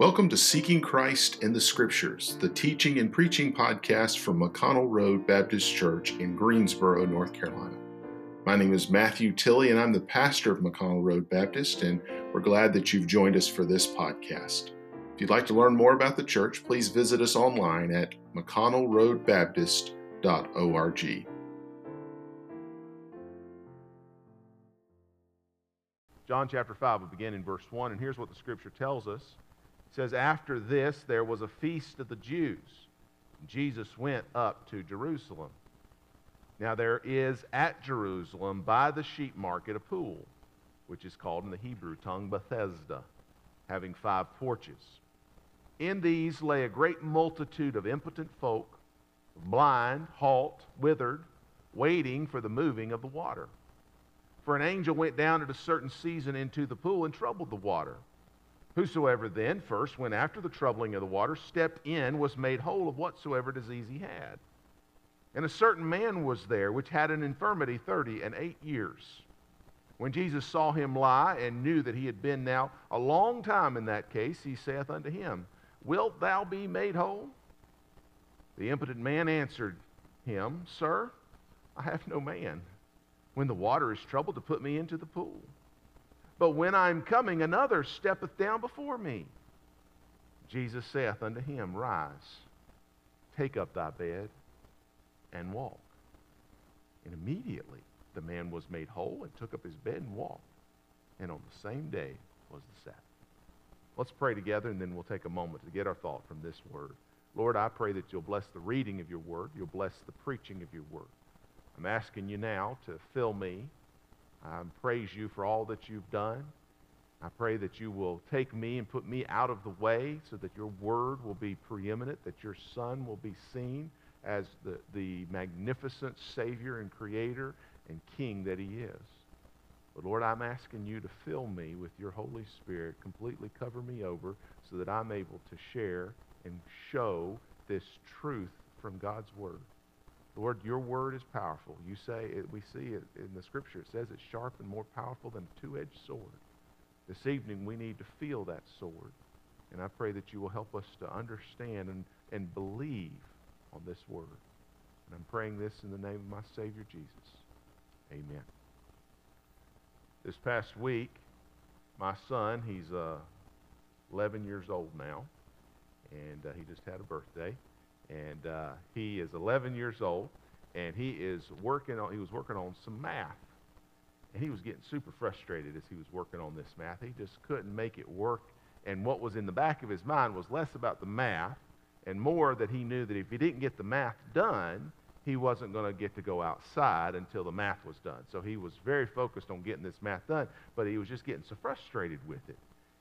Welcome to Seeking Christ in the Scriptures, the teaching and preaching podcast from McConnell Road Baptist Church in Greensboro, North Carolina. My name is Matthew Tilley, and I'm the pastor of McConnell Road Baptist, and we're glad that you've joined us for this podcast. If you'd like to learn more about the church, please visit us online at mcconnellroadbaptist.org. John chapter 5 will begin in verse 1, and here's what the scripture tells us. It says, After this, there was a feast of the Jews. Jesus went up to Jerusalem. Now, there is at Jerusalem by the sheep market a pool, which is called in the Hebrew tongue Bethesda, having five porches. In these lay a great multitude of impotent folk, blind, halt, withered, waiting for the moving of the water. For an angel went down at a certain season into the pool and troubled the water. Whosoever then first went after the troubling of the water, stepped in, was made whole of whatsoever disease he had. And a certain man was there which had an infirmity thirty and eight years. When Jesus saw him lie and knew that he had been now a long time in that case, he saith unto him, Wilt thou be made whole? The impotent man answered him, Sir, I have no man when the water is troubled to put me into the pool. But when I'm coming, another steppeth down before me. Jesus saith unto him, Rise, take up thy bed, and walk. And immediately the man was made whole and took up his bed and walked. And on the same day was the Sabbath. Let's pray together, and then we'll take a moment to get our thought from this word. Lord, I pray that you'll bless the reading of your word, you'll bless the preaching of your word. I'm asking you now to fill me. I praise you for all that you've done. I pray that you will take me and put me out of the way so that your word will be preeminent, that your son will be seen as the, the magnificent Savior and Creator and King that he is. But Lord, I'm asking you to fill me with your Holy Spirit, completely cover me over so that I'm able to share and show this truth from God's Word. Lord, your word is powerful. You say, it, we see it in the scripture, it says it's sharp and more powerful than a two edged sword. This evening, we need to feel that sword. And I pray that you will help us to understand and, and believe on this word. And I'm praying this in the name of my Savior Jesus. Amen. This past week, my son, he's uh, 11 years old now, and uh, he just had a birthday and uh, he is 11 years old, and he is working on. He was working on some math, and he was getting super frustrated as he was working on this math. He just couldn't make it work, and what was in the back of his mind was less about the math and more that he knew that if he didn't get the math done, he wasn't going to get to go outside until the math was done. So he was very focused on getting this math done, but he was just getting so frustrated with it.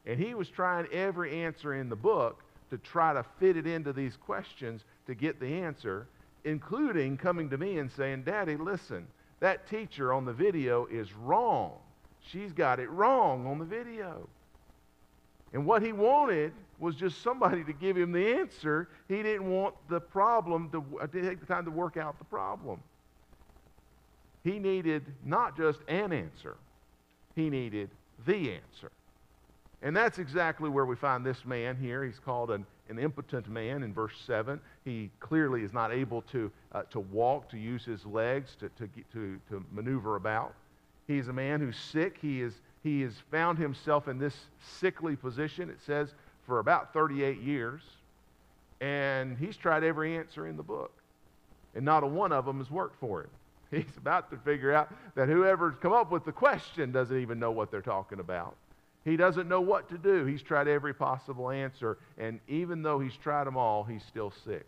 And he was trying every answer in the book to try to fit it into these questions to get the answer, including coming to me and saying, Daddy, listen, that teacher on the video is wrong. She's got it wrong on the video. And what he wanted was just somebody to give him the answer. He didn't want the problem to, uh, take the time to work out the problem. He needed not just an answer, he needed the answer. And that's exactly where we find this man here. He's called an, an impotent man in verse 7. He clearly is not able to, uh, to walk, to use his legs, to, to, to, to maneuver about. He's a man who's sick. He, is, he has found himself in this sickly position, it says, for about 38 years. And he's tried every answer in the book. And not a one of them has worked for him. He's about to figure out that whoever's come up with the question doesn't even know what they're talking about. He doesn't know what to do. He's tried every possible answer, and even though he's tried them all, he's still sick.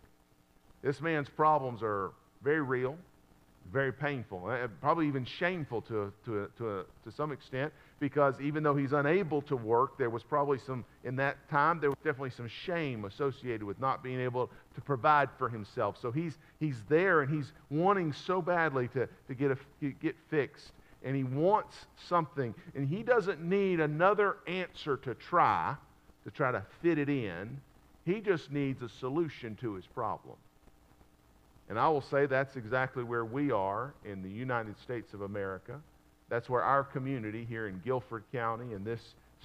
This man's problems are very real, very painful, probably even shameful to, to, to, to some extent, because even though he's unable to work, there was probably some, in that time, there was definitely some shame associated with not being able to provide for himself. So he's, he's there and he's wanting so badly to, to get, a, get fixed and he wants something, and he doesn't need another answer to try, to try to fit it in. He just needs a solution to his problem. And I will say that's exactly where we are in the United States of America. That's where our community here in Guilford County, in this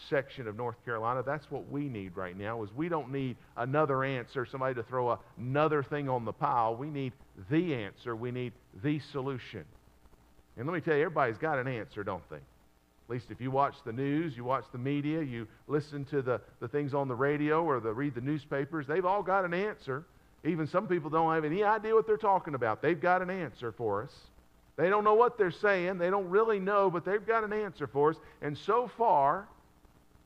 section of North Carolina. That's what we need right now is we don't need another answer, somebody to throw another thing on the pile. We need the answer. We need the solution. And let me tell you, everybody's got an answer, don't they? At least if you watch the news, you watch the media, you listen to the, the things on the radio or the, read the newspapers, they've all got an answer. Even some people don't have any idea what they're talking about. They've got an answer for us. They don't know what they're saying. They don't really know, but they've got an answer for us. And so far,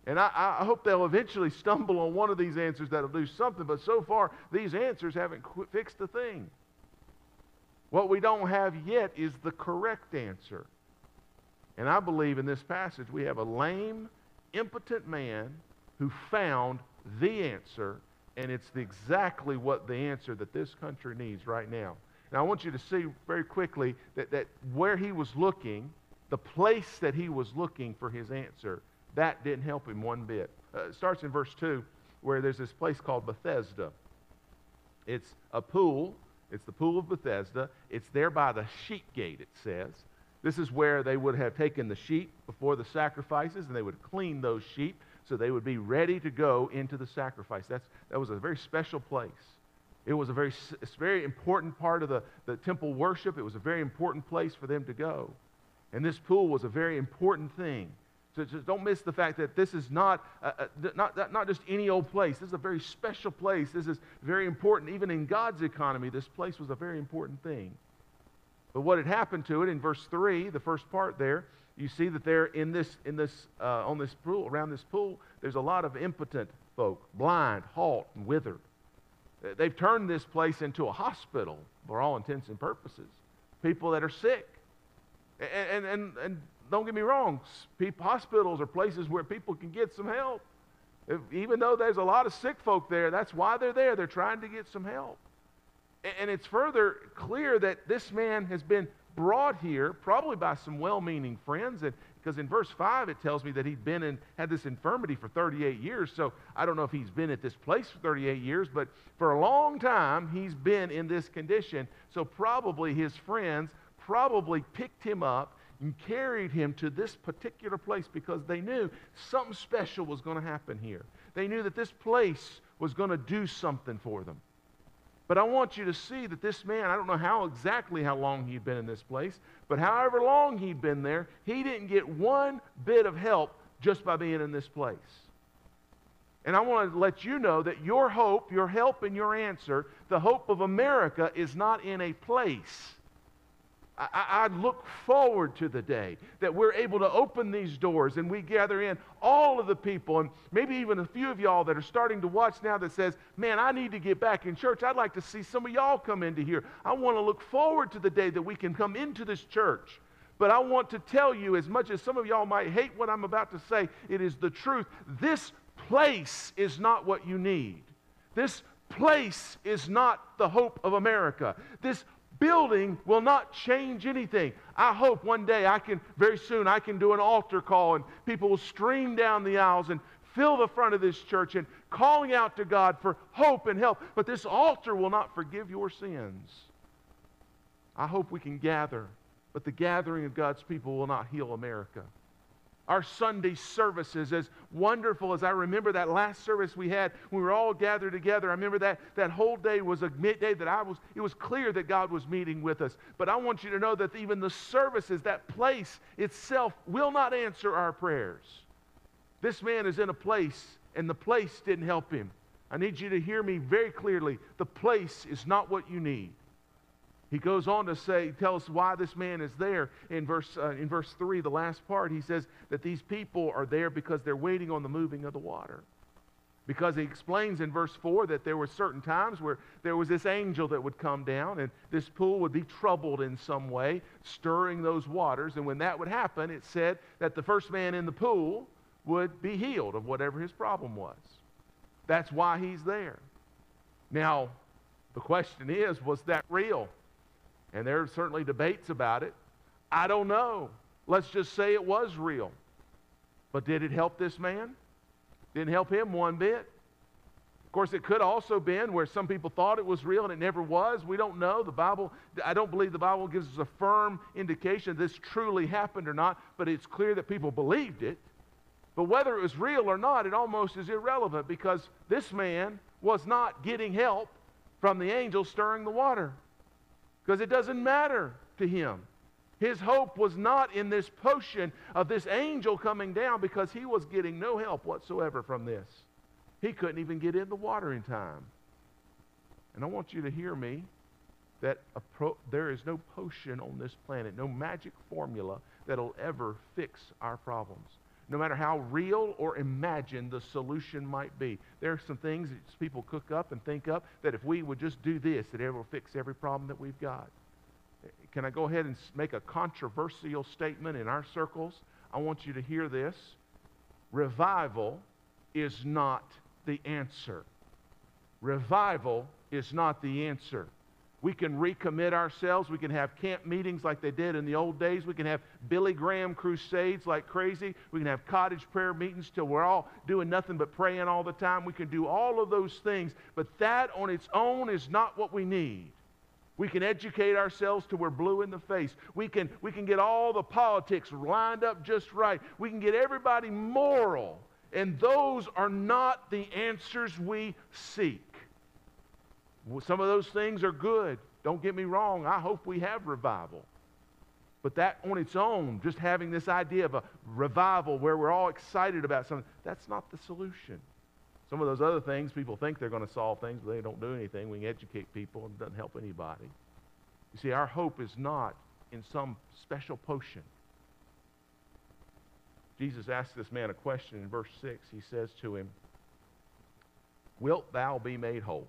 and I, I, hope they'll eventually stumble on one of these answers that'll do something, but so far, these answers haven't qu- fixed the thing. What we don't have yet is the correct answer. And I believe in this passage we have a lame, impotent man who found the answer, and it's exactly what the answer that this country needs right now. Now, I want you to see very quickly that, that where he was looking, the place that he was looking for his answer, that didn't help him one bit. Uh, it starts in verse 2 where there's this place called Bethesda. It's a pool. It's the pool of Bethesda. It's there by the sheep gate, it says. This is where they would have taken the sheep before the sacrifices and they would clean those sheep so they would be ready to go into the sacrifice. That's, that was a very special place. It was a very, very important part of the, the temple worship. It was a very important place for them to go. And this pool was a very important thing. So just don't miss the fact that this is not, uh, not, not just any old place. This is a very special place. This is very important. Even in God's economy, this place was a very important thing. But what had happened to it in verse 3, the first part there, you see that there in this, in this, uh, on this pool, around this pool, there's a lot of impotent folk, blind, halt, and withered. They've turned this place into a hospital for all intents and purposes. People that are sick. And, and, and, don't get me wrong, hospitals are places where people can get some help. If, even though there's a lot of sick folk there, that's why they're there. They're trying to get some help. And, and it's further clear that this man has been brought here, probably by some well meaning friends, and because in verse 5 it tells me that he'd been and had this infirmity for 38 years so i don't know if he's been at this place for 38 years but for a long time he's been in this condition so probably his friends probably picked him up and carried him to this particular place because they knew something special was going to happen here they knew that this place was going to do something for them but I want you to see that this man, I don't know how exactly how long he'd been in this place, but however long he'd been there, he didn't get one bit of help just by being in this place. And I want to let you know that your hope, your help, and your answer, the hope of America, is not in a place. I, I, look forward to the day that we're able to open these doors and we gather in all of the people and maybe even a few of y'all that are starting to watch now that says, man, I need to get back in church. I'd like to see some of y'all come into here. I want to look forward to the day that we can come into this church. But I want to tell you, as much as some of y'all might hate what I'm about to say, it is the truth. This place is not what you need. This place is not the hope of America. This building will not change anything. I hope one day I can, very soon, I can do an altar call and people will stream down the aisles and fill the front of this church and calling out to God for hope and help. But this altar will not forgive your sins. I hope we can gather, but the gathering of God's people will not heal America our Sunday services, as wonderful as I remember that last service we had we were all gathered together. I remember that that whole day was a midday that I was, it was clear that God was meeting with us. But I want you to know that even the services, that place itself, will not answer our prayers. This man is in a place, and the place didn't help him. I need you to hear me very clearly. The place is not what you need. He goes on to say, tell us why this man is there. In verse, uh, in verse 3, the last part, he says that these people are there because they're waiting on the moving of the water. Because he explains in verse 4 that there were certain times where there was this angel that would come down and this pool would be troubled in some way, stirring those waters. And when that would happen, it said that the first man in the pool would be healed of whatever his problem was. That's why he's there. Now, the question is was that real? And there are certainly debates about it. I don't know. Let's just say it was real. But did it help this man? Didn't help him one bit. Of course, it could also been where some people thought it was real and it never was. We don't know. The Bible, I don't believe the Bible gives us a firm indication this truly happened or not, but it's clear that people believed it. But whether it was real or not, it almost is irrelevant because this man was not getting help from the angel stirring the water. Because it doesn't matter to him. His hope was not in this potion of this angel coming down because he was getting no help whatsoever from this. He couldn't even get in the water in time. And I want you to hear me that pro- there is no potion on this planet, no magic formula that'll ever fix our problems. No matter how real or imagined the solution might be. There are some things that people cook up and think up that if we would just do this, that it will fix every problem that we've got. Can I go ahead and make a controversial statement in our circles? I want you to hear this. Revival is not the answer. Revival is not the answer. We can recommit ourselves. We can have camp meetings like they did in the old days. We can have Billy Graham crusades like crazy. We can have cottage prayer meetings till we're all doing nothing but praying all the time. We can do all of those things, but that on its own is not what we need. We can educate ourselves till we're blue in the face. We can, we can get all the politics lined up just right. We can get everybody moral. And those are not the answers we seek. Some of those things are good. Don't get me wrong. I hope we have revival. But that on its own, just having this idea of a revival where we're all excited about something, that's not the solution. Some of those other things, people think they're going to solve things, but they don't do anything. We can educate people and it doesn't help anybody. You see, our hope is not in some special potion. Jesus asked this man a question in verse 6. He says to him, Wilt thou be made whole?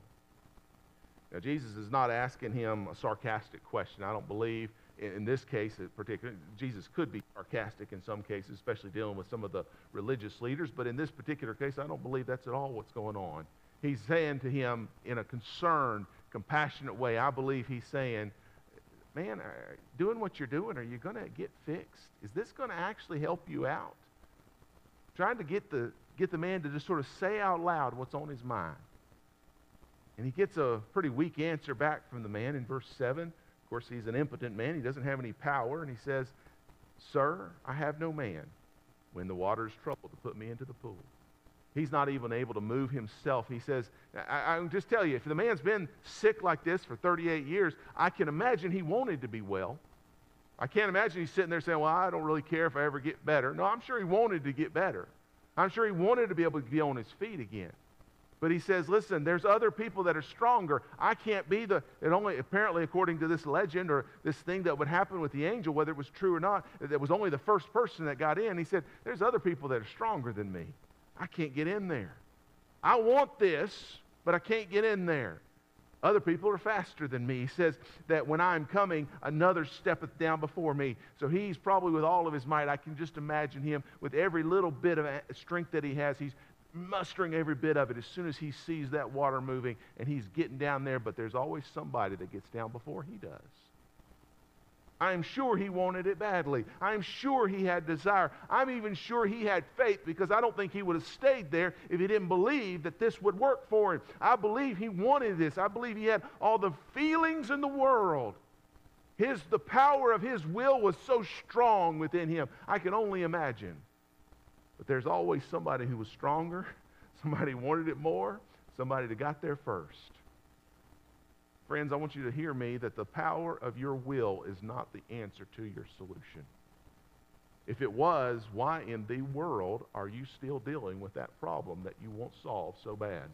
Now, Jesus is not asking him a sarcastic question. I don't believe in this case in particular, Jesus could be sarcastic in some cases, especially dealing with some of the religious leaders. But in this particular case, I don't believe that's at all what's going on. He's saying to him in a concerned, compassionate way, I believe he's saying, Man, uh, doing what you're doing, are you going to get fixed? Is this going to actually help you out? Trying to get the, get the man to just sort of say out loud what's on his mind. And he gets a pretty weak answer back from the man in verse 7. Of course, he's an impotent man. He doesn't have any power. And he says, Sir, I have no man when the water is troubled to put me into the pool. He's not even able to move himself. He says, I, I just tell you, if the man's been sick like this for 38 years, I can imagine he wanted to be well. I can't imagine he's sitting there saying, Well, I don't really care if I ever get better. No, I'm sure he wanted to get better. I'm sure he wanted to be able to be on his feet again. But he says, listen, there's other people that are stronger. I can't be the, it only, apparently, according to this legend or this thing that would happen with the angel, whether it was true or not, that was only the first person that got in. He said, there's other people that are stronger than me. I can't get in there. I want this, but I can't get in there. Other people are faster than me. He says that when I'm coming, another steppeth down before me. So he's probably with all of his might. I can just imagine him with every little bit of strength that he has. He's mustering every bit of it as soon as he sees that water moving and he's getting down there, but there's always somebody that gets down before he does. I'm sure he wanted it badly. I'm sure he had desire. I'm even sure he had faith because I don't think he would have stayed there if he didn't believe that this would work for him. I believe he wanted this. I believe he had all the feelings in the world. His, the power of his will was so strong within him. I can only imagine. But there's always somebody who was stronger, somebody wanted it more, somebody that got there first. Friends, I want you to hear me that the power of your will is not the answer to your solution. If it was, why in the world are you still dealing with that problem that you want solved so bad?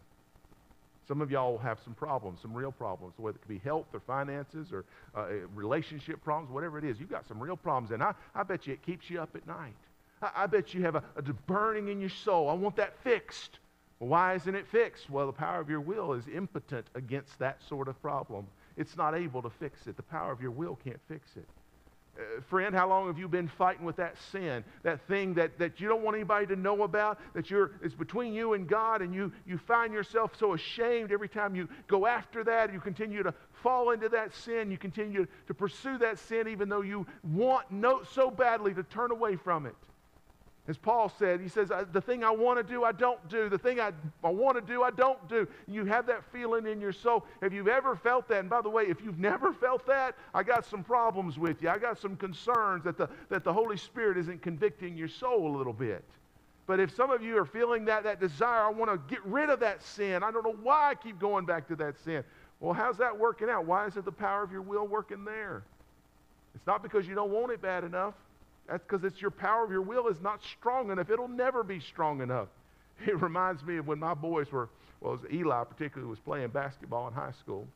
Some of y'all will have some problems, some real problems, whether it could be health or finances or uh, relationship problems, whatever it is. You've got some real problems, and I, I bet you it keeps you up at night. I, I bet you have a, a burning in your soul. I want that fixed. Why isn't it fixed? Well, the power of your will is impotent against that sort of problem. It's not able to fix it. The power of your will can't fix it. Uh, friend, how long have you been fighting with that sin? That thing that, that you don't want anybody to know about, that you're, it's between you and God, and you, you find yourself so ashamed every time you go after that. You continue to fall into that sin. You continue to pursue that sin even though you want no, so badly to turn away from it. As Paul said, he says, uh, The thing I want to do, I don't do. The thing I, I want to do, I don't do. You have that feeling in your soul. Have you ever felt that? And by the way, if you've never felt that, I got some problems with you. I got some concerns that the, that the Holy Spirit isn't convicting your soul a little bit. But if some of you are feeling that, that desire, I want to get rid of that sin. I don't know why I keep going back to that sin. Well, how's that working out? Why isn't the power of your will working there? It's not because you don't want it bad enough. That's because it's your power of your will is not strong enough. It'll never be strong enough. It reminds me of when my boys were, well, Eli particularly was playing basketball in high school.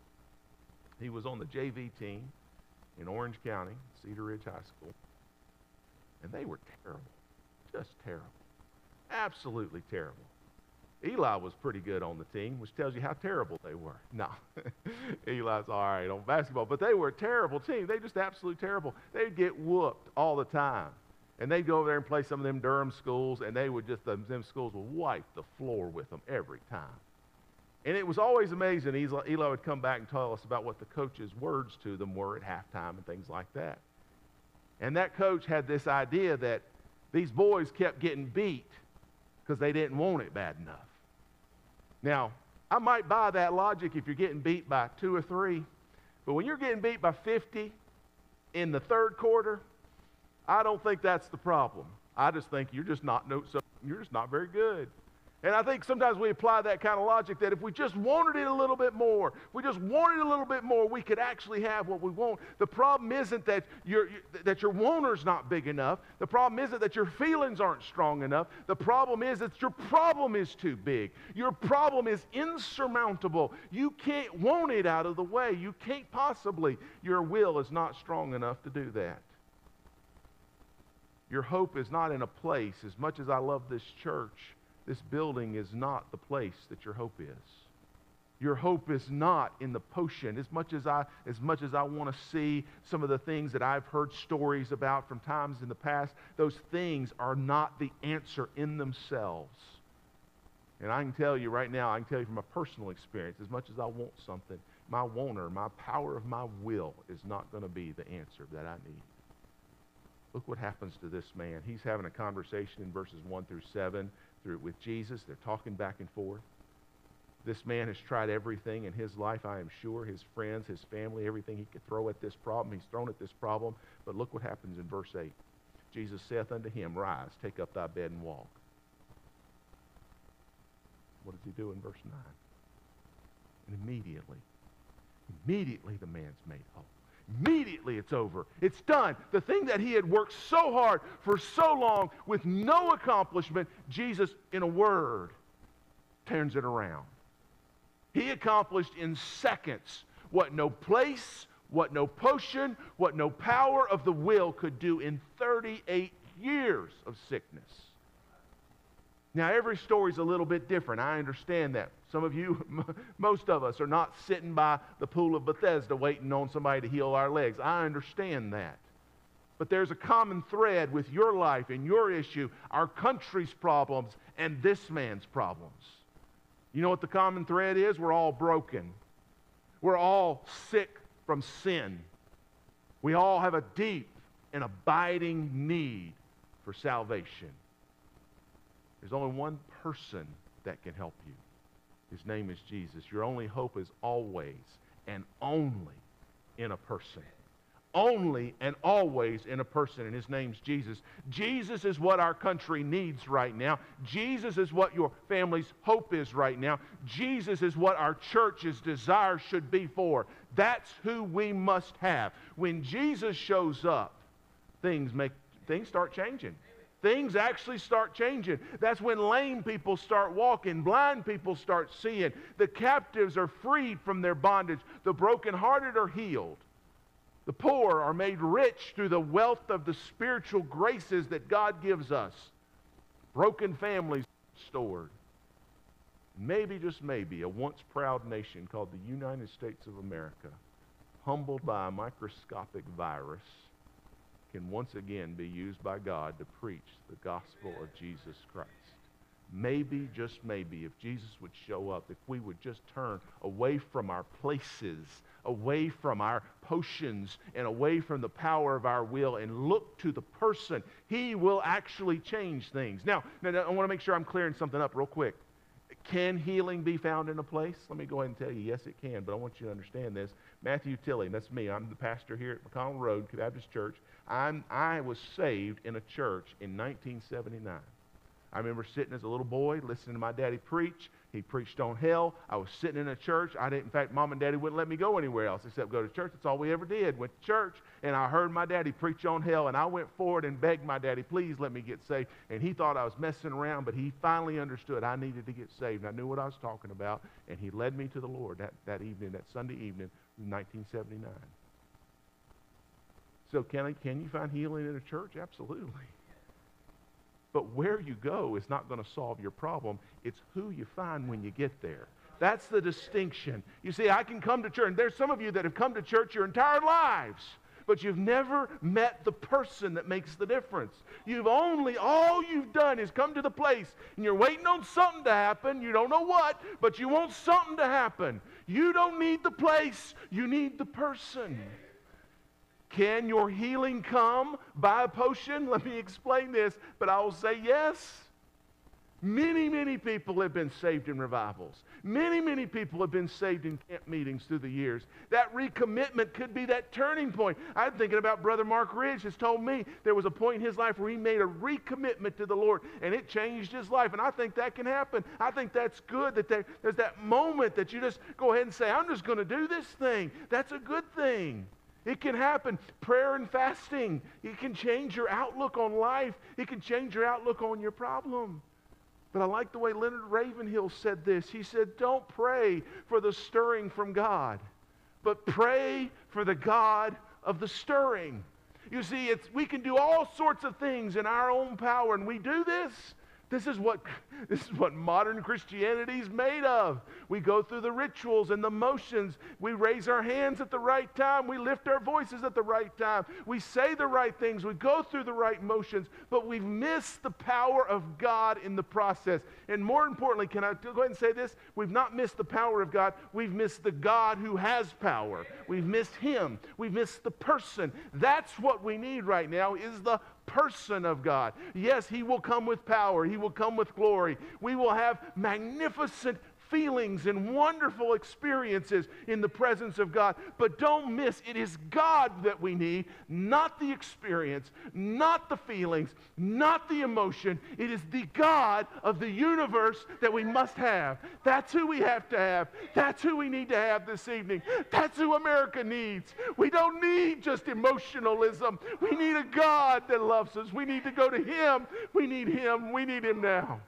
He was on the JV team in Orange County, Cedar Ridge High School. And they were terrible. Just terrible. Absolutely terrible. Eli was pretty good on the team, which tells you how terrible they were. No, Eli's all right on basketball, but they were a terrible team. They just absolutely terrible. They'd get whooped all the time. And they'd go over there and play some of them Durham schools, and they would just, them, schools would wipe the floor with them every time. And it was always amazing. Eli, Eli would come back and tell us about what the coach's words to them were at halftime and things like that. And that coach had this idea that these boys kept getting beat because they didn't want it bad enough. Now, I might buy that logic if you're getting beat by two or three, but when you're getting beat by 50 in the third quarter, I don't think that's the problem. I just think you're just not no, so you're just not very good. And I think sometimes we apply that kind of logic that if we just wanted it a little bit more, if we just wanted a little bit more, we could actually have what we want. The problem isn't that, your, that your wanter's not big enough. The problem isn't that your feelings aren't strong enough. The problem is that your problem is too big. Your problem is insurmountable. You can't want it out of the way. You can't possibly. Your will is not strong enough to do that. Your hope is not in a place, as much as I love this church this building is not the place that your hope is. Your hope is not in the potion. As much as I, as much as I want to see some of the things that I've heard stories about from times in the past, those things are not the answer in themselves. And I can tell you right now, I can tell you from a personal experience, as much as I want something, my wanter, my power of my will is not going to be the answer that I need. Look what happens to this man. He's having a conversation in verses 1 through 7 through with Jesus. They're talking back and forth. This man has tried everything in his life, I am sure, his friends, his family, everything he could throw at this problem. He's thrown at this problem. But look what happens in verse 8. Jesus saith unto him, Rise, take up thy bed and walk. What does he do in verse 9? And immediately, immediately the man's made whole. Immediately it's over. It's done. The thing that he had worked so hard for so long with no accomplishment, Jesus, in a word, turns it around. He accomplished in seconds what no place, what no potion, what no power of the will could do in 38 years of sickness. Now, every story is a little bit different. I understand that. Some of you, most of us, are not sitting by the pool of Bethesda waiting on somebody to heal our legs. I understand that. But there's a common thread with your life and your issue, our country's problems, and this man's problems. You know what the common thread is? We're all broken. We're all sick from sin. We all have a deep and abiding need for salvation. There's only one person that can help you. His name is Jesus. Your only hope is always and only in a person. Only and always in a person, and his name's Jesus. Jesus is what our country needs right now. Jesus is what your family's hope is right now. Jesus is what our church's desire should be for. That's who we must have. When Jesus shows up, things make things start changing things actually start changing. That's when lame people start walking, blind people start seeing, the captives are freed from their bondage, the brokenhearted are healed. The poor are made rich through the wealth of the spiritual graces that God gives us. Broken families restored. Maybe, just maybe, a once proud nation called the United States of America, humbled by a microscopic virus, can once again be used by God to preach the gospel of Jesus Christ. Maybe, just maybe, if Jesus would show up, if we would just turn away from our places, away from our potions, and away from the power of our will and look to the person, he will actually change things. Now, now I want to make sure I'm clearing something up real quick. Can healing be found in a place? Let me go ahead and tell you, yes, it can, but I want you to understand this. Matthew Tilley, that's me. I'm the pastor here at McConnell Road Baptist Church. I'm, I was saved in a church in 1979. I remember sitting as a little boy listening to my daddy preach. He preached on hell. I was sitting in a church. I didn't, in fact, mom and daddy wouldn't let me go anywhere else except go to church. That's all we ever did. Went to church, and I heard my daddy preach on hell, and I went forward and begged my daddy, please let me get saved. And he thought I was messing around, but he finally understood I needed to get saved. And I knew what I was talking about, and he led me to the Lord that, that evening, that Sunday evening, in 1979. So can, I, can you find healing in a church? Absolutely. But where you go is not going to solve your problem. It's who you find when you get there. That's the distinction. You see, I can come to church, and there's some of you that have come to church your entire lives, but you've never met the person that makes the difference. You've only, all you've done is come to the place, and you're waiting on something to happen. You don't know what, but you want something to happen. You don't need the place, you need the person. Can your healing come by a potion? Let me explain this, but I will say yes. Many, many people have been saved in revivals. Many, many people have been saved in camp meetings through the years. That recommitment could be that turning point. I'm thinking about Brother Mark Ridge has told me there was a point in his life where he made a recommitment to the Lord and it changed his life. And I think that can happen. I think that's good that there, there's that moment that you just go ahead and say, I'm just going to do this thing. That's a good thing. It can happen. Prayer and fasting. It can change your outlook on life. It can change your outlook on your problem. But I like the way Leonard Ravenhill said this. He said, Don't pray for the stirring from God, but pray for the God of the stirring. You see, it's, we can do all sorts of things in our own power, and we do this this is what, this is what modern Christianity is made of. We go through the rituals and the motions. We raise our hands at the right time. We lift our voices at the right time. We say the right things. We go through the right motions, but we've missed the power of God in the process. And more importantly, can I go ahead and say this? We've not missed the power of God. We've missed the God who has power. We've missed Him. We've missed the person. That's what we need right now is the person of God. Yes, He will come with power, He will come with glory. We will have magnificent feelings and wonderful experiences in the presence of God. But don't miss, it is God that we need, not the experience, not the feelings, not the emotion. It is the God of the universe that we must have. That's who we have to have. That's who we need to have this evening. That's who America needs. We don't need just emotionalism. We need a God that loves us. We need to go to Him. We need Him. We need Him now.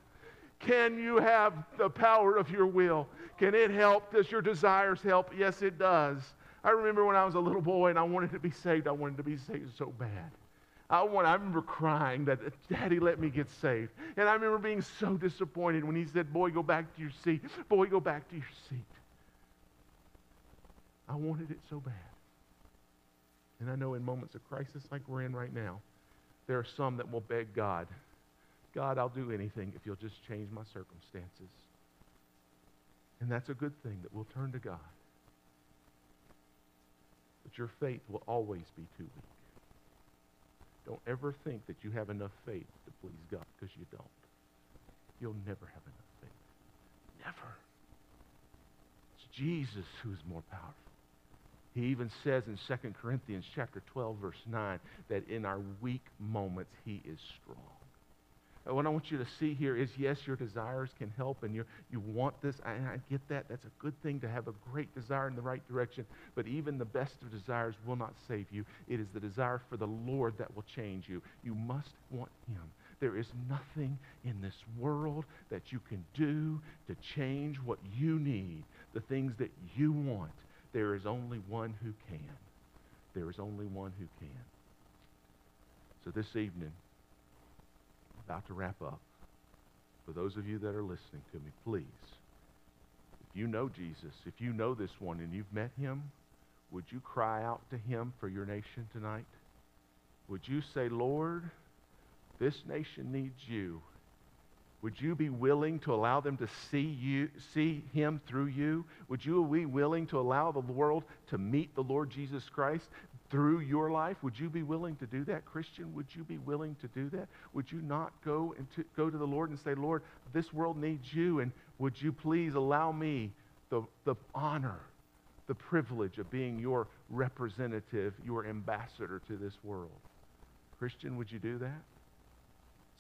Can you have the power of your will? Can it help? Does your desires help? Yes, it does. I remember when I was a little boy and I wanted to be saved. I wanted to be saved so bad. I, want, I remember crying that uh, Daddy let me get saved. And I remember being so disappointed when he said, Boy, go back to your seat. Boy, go back to your seat. I wanted it so bad. And I know in moments of crisis like we're in right now, there are some that will beg God God, I'll do anything if you'll just change my circumstances. And that's a good thing that we'll turn to God. But your faith will always be too weak. Don't ever think that you have enough faith to please God because you don't. You'll never have enough faith. Never. It's Jesus who is more powerful. He even says in 2 Corinthians chapter 12 verse 9 that in our weak moments he is strong. What I want you to see here is yes, your desires can help and you you want this. I, I get that. That's a good thing to have a great desire in the right direction. But even the best of desires will not save you. It is the desire for the Lord that will change you. You must want Him. There is nothing in this world that you can do to change what you need, the things that you want. There is only one who can. There is only one who can. So this evening, about to wrap up. For those of you that are listening to me, please, if you know Jesus, if you know this one and you've met him, would you cry out to him for your nation tonight? Would you say, Lord, this nation needs you. Would you be willing to allow them to see you, see him through you? Would you be willing to allow the world to meet the Lord Jesus Christ? Through your life? Would you be willing to do that? Christian, would you be willing to do that? Would you not go and to, go to the Lord and say, Lord, this world needs you, and would you please allow me the, the honor, the privilege of being your representative, your ambassador to this world? Christian, would you do that?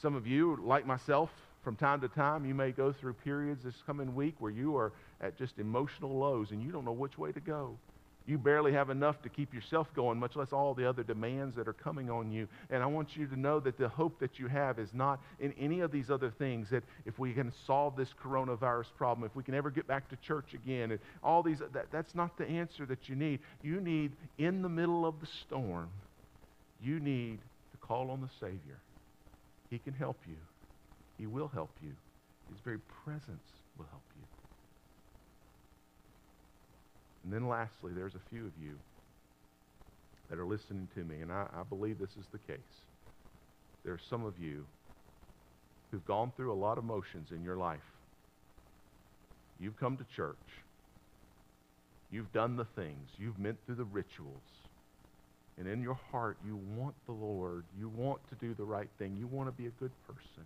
Some of you, like myself, From time to time, you may go through periods this coming week where you are at just emotional lows and you don't know which way to go. You barely have enough to keep yourself going, much less all the other demands that are coming on you. And I want you to know that the hope that you have is not in any of these other things. That if we can solve this coronavirus problem, if we can ever get back to church again, and all these, that, that's not the answer that you need. You need, in the middle of the storm, you need to call on the Savior. He can help you, He will help you. His very presence will help you. And then lastly, there's a few of you that are listening to me, and I, I, believe this is the case. There are some of you who've gone through a lot of motions in your life. You've come to church. You've done the things. You've been through the rituals. And in your heart, you want the Lord. You want to do the right thing. You want to be a good person.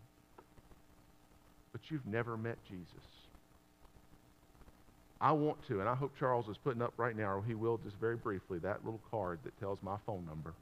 But you've never met Jesus. I want to, and I hope Charles is putting up right now, or he will just very briefly, that little card that tells my phone number.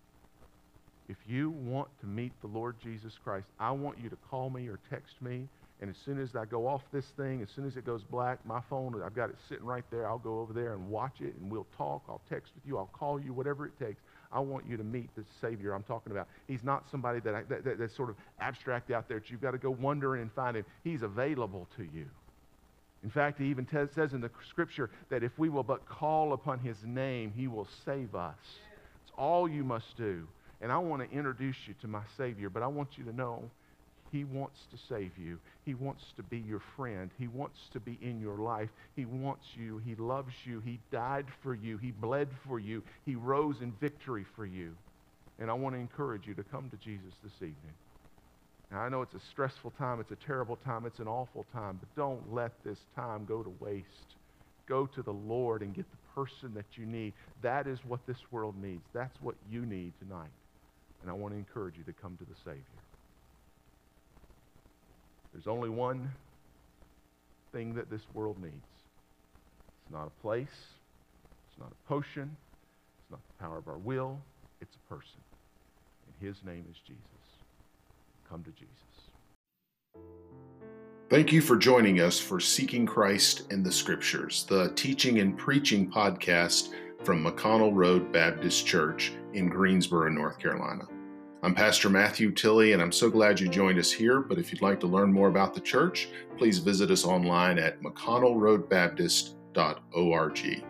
If you want to meet the Lord Jesus Christ, I want you to call me or text me. And as soon as I go off this thing, as soon as it goes black, my phone, I've got it sitting right there. I'll go over there and watch it, and we'll talk. I'll text with you. I'll call you, whatever it takes. I want you to meet the Savior I'm talking about. He's not somebody that, I, that, that that's sort of abstract out there that you've got to go wondering and find him. He's available to you. In fact, he even t- says in the scripture that if we will but call upon his name, he will save us. It's all you must do. And I want to introduce you to my Savior, but I want you to know he wants to save you. He wants to be your friend. He wants to be in your life. He wants you. He loves you. He died for you. He bled for you. He rose in victory for you. And I want to encourage you to come to Jesus this evening. Now, I know it's a stressful time, it's a terrible time, it's an awful time, but don't let this time go to waste. Go to the Lord and get the person that you need. That is what this world needs. That's what you need tonight. And I want to encourage you to come to the Savior. There's only one thing that this world needs. It's not a place. It's not a potion. It's not the power of our will. It's a person. And his name is Jesus come to Jesus. Thank you for joining us for Seeking Christ in the Scriptures, the teaching and preaching podcast from McConnell Road Baptist Church in Greensboro, North Carolina. I'm Pastor Matthew Tilley, and I'm so glad you joined us here. But if you'd like to learn more about the church, please visit us online at mcconnellroadbaptist.org.